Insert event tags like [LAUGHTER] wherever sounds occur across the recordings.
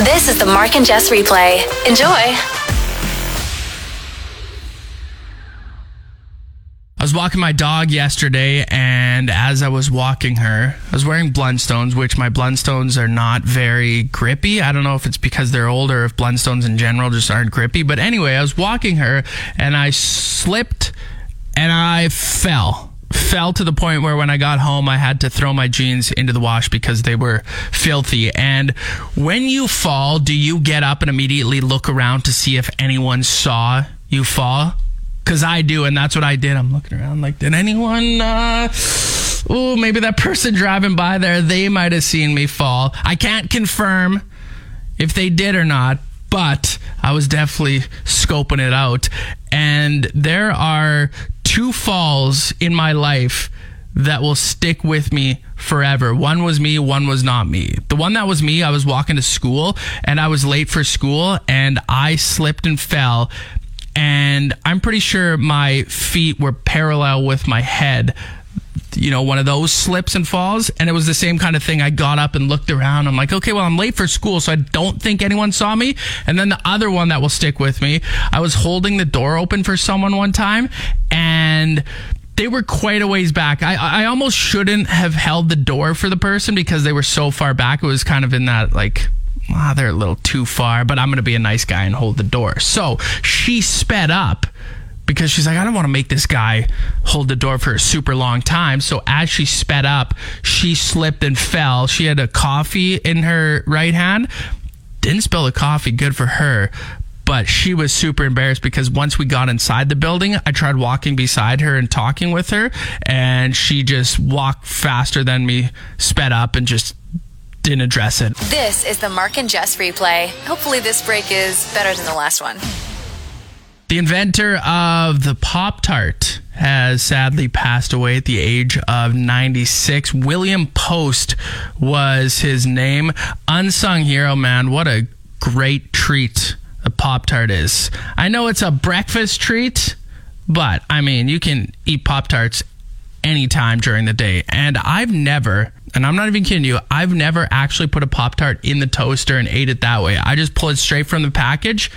This is the Mark and Jess replay. Enjoy. I was walking my dog yesterday, and as I was walking her, I was wearing Blundstones, which my Blundstones are not very grippy. I don't know if it's because they're old or if Blundstones in general just aren't grippy. But anyway, I was walking her, and I slipped and I fell. Fell to the point where when I got home, I had to throw my jeans into the wash because they were filthy. And when you fall, do you get up and immediately look around to see if anyone saw you fall? Cause I do, and that's what I did. I'm looking around like, did anyone? Uh, oh, maybe that person driving by there, they might have seen me fall. I can't confirm if they did or not, but I was definitely scoping it out. And there are two falls in my life that will stick with me forever. One was me, one was not me. The one that was me, I was walking to school and I was late for school and I slipped and fell and I'm pretty sure my feet were parallel with my head. You know, one of those slips and falls. And it was the same kind of thing. I got up and looked around. I'm like, okay, well, I'm late for school, so I don't think anyone saw me. And then the other one that will stick with me, I was holding the door open for someone one time, and they were quite a ways back. I, I almost shouldn't have held the door for the person because they were so far back. It was kind of in that, like, ah, they're a little too far, but I'm going to be a nice guy and hold the door. So she sped up because she's like, I don't want to make this guy hold the door for a super long time. So as she sped up, she slipped and fell. She had a coffee in her right hand. Didn't spill the coffee, good for her. But she was super embarrassed because once we got inside the building, I tried walking beside her and talking with her, and she just walked faster than me, sped up, and just didn't address it. This is the Mark and Jess replay. Hopefully, this break is better than the last one. The inventor of the Pop Tart has sadly passed away at the age of 96. William Post was his name. Unsung hero, man. What a great treat a Pop Tart is. I know it's a breakfast treat, but I mean, you can eat Pop Tarts anytime during the day. And I've never, and I'm not even kidding you, I've never actually put a Pop Tart in the toaster and ate it that way. I just pull it straight from the package.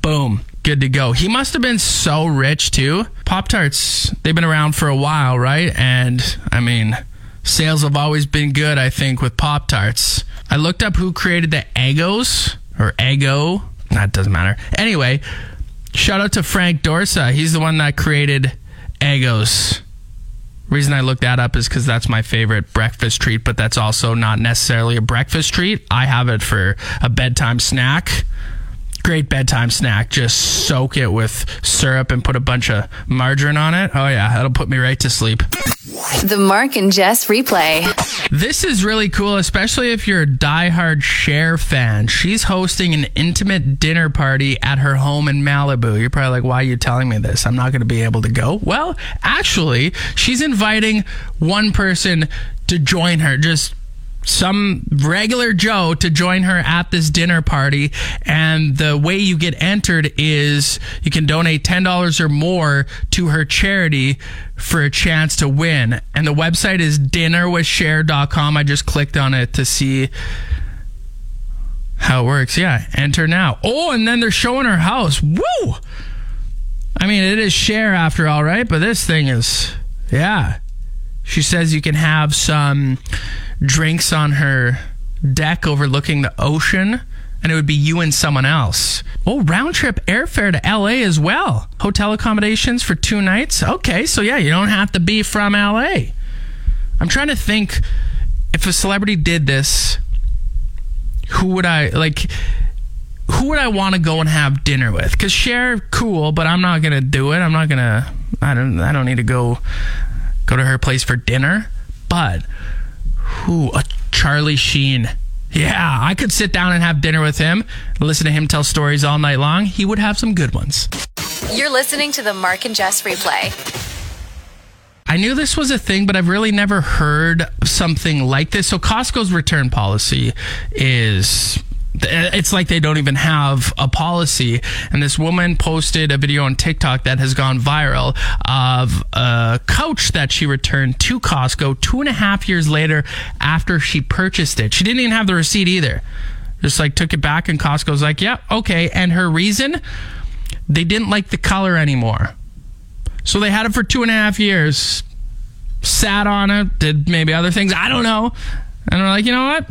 Boom. Good to go. He must have been so rich too. Pop Tarts, they've been around for a while, right? And I mean, sales have always been good, I think, with Pop Tarts. I looked up who created the Eggos or Eggo. That doesn't matter. Anyway, shout out to Frank Dorsa. He's the one that created Eggos. Reason I looked that up is because that's my favorite breakfast treat, but that's also not necessarily a breakfast treat. I have it for a bedtime snack. Great bedtime snack. Just soak it with syrup and put a bunch of margarine on it. Oh, yeah, that'll put me right to sleep. The Mark and Jess replay. This is really cool, especially if you're a diehard Cher fan. She's hosting an intimate dinner party at her home in Malibu. You're probably like, why are you telling me this? I'm not going to be able to go. Well, actually, she's inviting one person to join her. Just some regular Joe to join her at this dinner party. And the way you get entered is you can donate $10 or more to her charity for a chance to win. And the website is dinnerwithcher.com. I just clicked on it to see how it works. Yeah, enter now. Oh, and then they're showing her house. Woo! I mean, it is Cher after all, right? But this thing is, yeah. She says you can have some drinks on her deck overlooking the ocean, and it would be you and someone else. Oh, round trip airfare to LA as well. Hotel accommodations for two nights. Okay, so yeah, you don't have to be from LA. I'm trying to think if a celebrity did this, who would I like? Who would I want to go and have dinner with? Cause Cher, cool, but I'm not gonna do it. I'm not gonna. I don't. I don't need to go go to her place for dinner. But who? A Charlie Sheen. Yeah, I could sit down and have dinner with him, listen to him tell stories all night long. He would have some good ones. You're listening to the Mark and Jess replay. I knew this was a thing, but I've really never heard something like this. So Costco's return policy is it's like they don't even have a policy. And this woman posted a video on TikTok that has gone viral of a couch that she returned to Costco two and a half years later after she purchased it. She didn't even have the receipt either. Just like took it back, and Costco's like, yeah, okay. And her reason, they didn't like the color anymore. So they had it for two and a half years, sat on it, did maybe other things. I don't know. And we're like, you know what?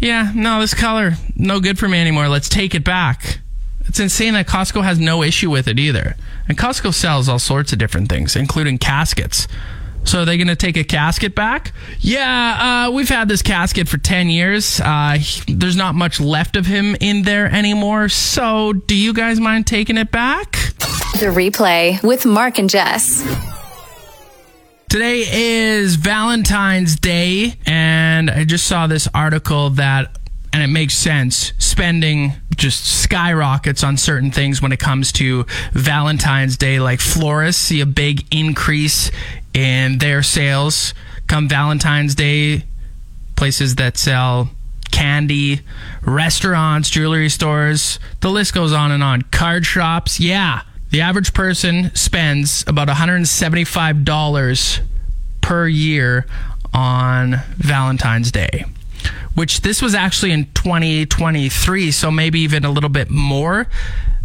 Yeah, no, this color, no good for me anymore. Let's take it back. It's insane that Costco has no issue with it either. And Costco sells all sorts of different things, including caskets. So are they going to take a casket back? Yeah, uh, we've had this casket for 10 years. Uh, there's not much left of him in there anymore. So do you guys mind taking it back? The replay with Mark and Jess. Today is Valentine's Day, and I just saw this article that, and it makes sense, spending just skyrockets on certain things when it comes to Valentine's Day. Like florists see a big increase in their sales come Valentine's Day. Places that sell candy, restaurants, jewelry stores, the list goes on and on. Card shops, yeah. The average person spends about $175 per year on Valentine's Day, which this was actually in 2023, so maybe even a little bit more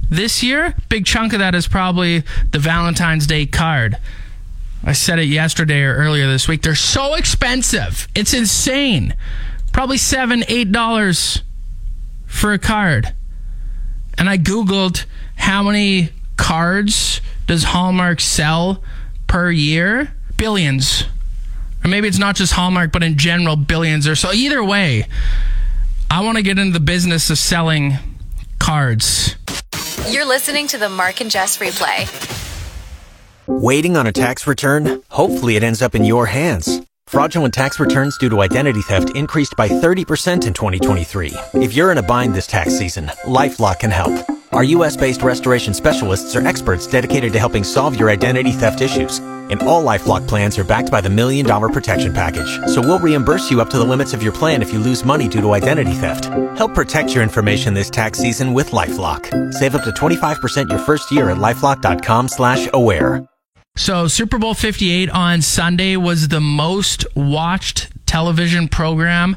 this year. Big chunk of that is probably the Valentine's Day card. I said it yesterday or earlier this week. They're so expensive. It's insane. Probably seven, eight dollars for a card. And I Googled how many cards does Hallmark sell per year? Billions. Or maybe it's not just Hallmark, but in general, billions or so. Either way, I want to get into the business of selling cards. You're listening to the Mark and Jess replay. Waiting on a tax return? Hopefully, it ends up in your hands. Fraudulent tax returns due to identity theft increased by 30% in 2023. If you're in a bind this tax season, LifeLock can help. Our US based restoration specialists are experts dedicated to helping solve your identity theft issues. And all Lifelock plans are backed by the Million Dollar Protection Package. So we'll reimburse you up to the limits of your plan if you lose money due to identity theft. Help protect your information this tax season with LifeLock. Save up to 25% your first year at lifelock.com slash aware. So Super Bowl 58 on Sunday was the most watched television program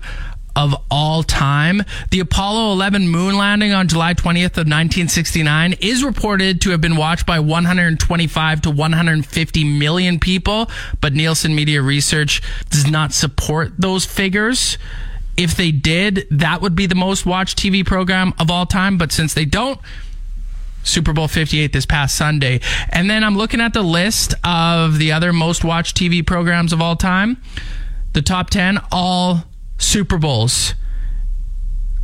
of all time. The Apollo 11 moon landing on July 20th of 1969 is reported to have been watched by 125 to 150 million people, but Nielsen Media Research does not support those figures. If they did, that would be the most watched TV program of all time, but since they don't, Super Bowl 58 this past Sunday. And then I'm looking at the list of the other most watched TV programs of all time. The top 10 all Super Bowls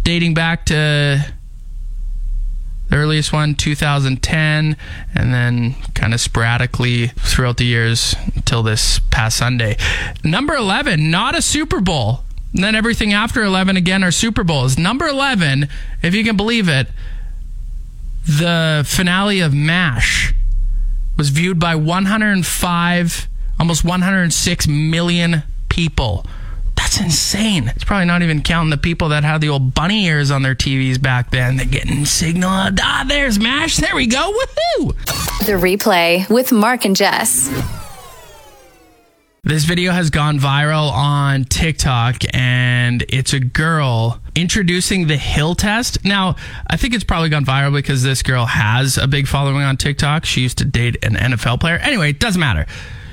dating back to the earliest one 2010 and then kind of sporadically throughout the years until this past Sunday. Number 11, not a Super Bowl. And then everything after 11 again are Super Bowls. Number 11, if you can believe it, the finale of MASH was viewed by 105 almost 106 million people that's insane. It's probably not even counting the people that had the old bunny ears on their TVs back then. They're getting signal. Ah, there's MASH. There we go. Woohoo! The replay with Mark and Jess. This video has gone viral on TikTok and it's a girl introducing the hill test. Now, I think it's probably gone viral because this girl has a big following on TikTok. She used to date an NFL player. Anyway, it doesn't matter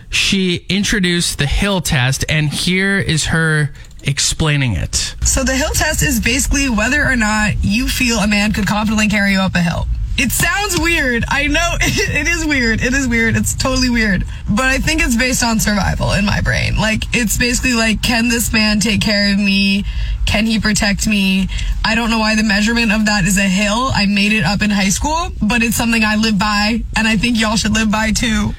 she introduced the hill test, and here is her explaining it. So, the hill test is basically whether or not you feel a man could confidently carry you up a hill. It sounds weird. I know [LAUGHS] it is weird. It is weird. It's totally weird. But I think it's based on survival in my brain. Like, it's basically like, can this man take care of me? Can he protect me? I don't know why the measurement of that is a hill. I made it up in high school, but it's something I live by, and I think y'all should live by too.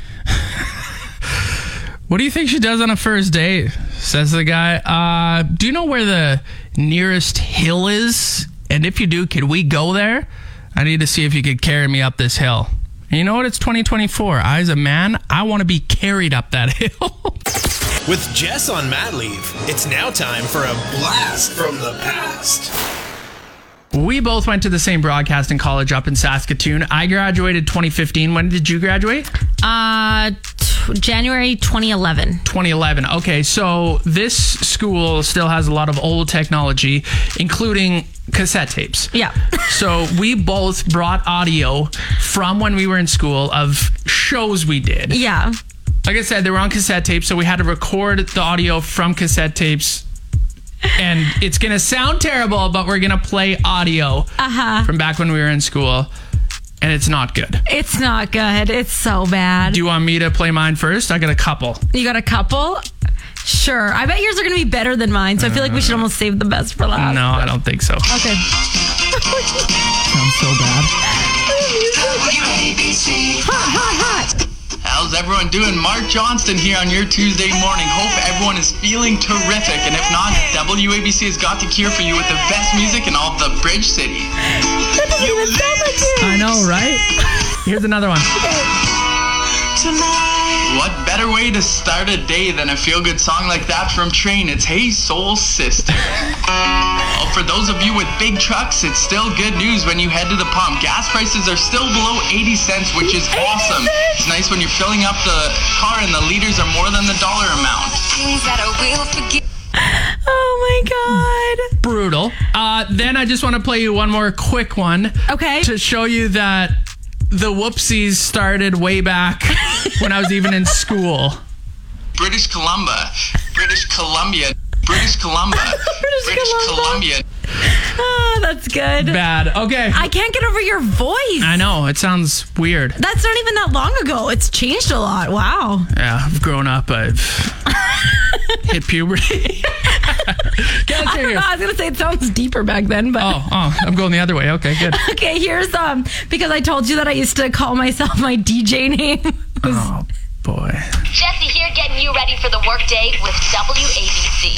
What do you think she does on a first date? says the guy. Uh, do you know where the nearest hill is? And if you do, could we go there? I need to see if you could carry me up this hill. And you know what? It's 2024. I, as a man, I want to be carried up that [LAUGHS] hill. With Jess on mat leave, it's now time for a blast from the past. we both went to the same broadcasting college up in Saskatoon. I graduated 2015. When did you graduate? Uh, January 2011. 2011. Okay, so this school still has a lot of old technology, including cassette tapes. Yeah. [LAUGHS] So we both brought audio from when we were in school of shows we did. Yeah. Like I said, they were on cassette tapes, so we had to record the audio from cassette tapes. And it's gonna sound terrible, but we're gonna play audio Uh-huh. from back when we were in school, and it's not good. It's not good. It's so bad. Do you want me to play mine first? I got a couple. you got a couple? Sure. I bet yours are going to be better than mine, so I feel like we should almost save the best for last. No, I don't think so. Okay. Sounds so bad. Hot, hot, hot. How's everyone doing? Mark Johnston here on your Tuesday morning. Hope everyone is feeling terrific. And if not, WABC has got the cure for you with the best music in all of the Bridge City. That doesn't even sound like it. I know, right? Here's another one. What better way to start a day than a feel good song like that from Train? It's Hey Soul Sister. oh, for those of you with big trucks, it's still good news when you head to the pump. Gas prices are still below 80 cents, which is awesome. It's nice when you're filling up the car and the liters are more than the dollar amount. Things that I will forget. Oh my God. Brutal. Uh, then I just want to play you one more quick one. Okay. To show you that the whoopsies started way back when I was even in school. British Columbia, British Columbia, British Columbia, [LAUGHS] British Columbia. Columbia. Oh, that's good. Bad. Okay. I can't get over your voice. I know. It sounds weird. That's not even that long ago. It's changed a lot. Wow. Yeah, I've grown up. I've [LAUGHS] hit puberty. [LAUGHS] Get I, don't know, I was gonna say it sounds deeper back then, but Oh, oh, I'm going the other way. Okay, good. [LAUGHS] okay. Here's um because I told you that I used to call myself my DJ name. Oh, boy. Jesse here getting you ready for the workday with WABC.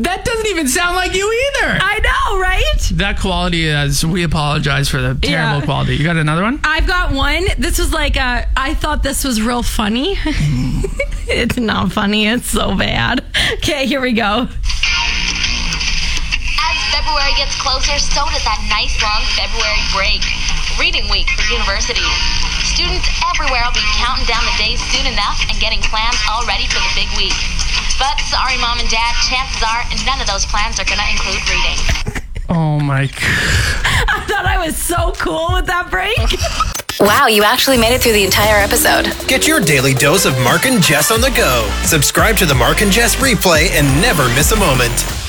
That doesn't even sound like you either. I know, right? That quality is, we apologize for the terrible Yeah. quality. You got another one? I've got one. This was like uh, I thought this was real funny. [LAUGHS] it's not funny. It's so bad. Okay, here we go. As February gets closer, so does that nice long February break. Reading week for university. Students everywhere will be counting down the days soon enough and getting plans all ready for the big week. But sorry, mom and dad, chances are none of those plans are going to include reading. Oh, my God. [LAUGHS] I thought I was so cool with that break. [LAUGHS] Wow, you actually made it through the entire episode. Get your daily dose of Mark and Jess on the go. Subscribe to the Mark and Jess replay and never miss a moment.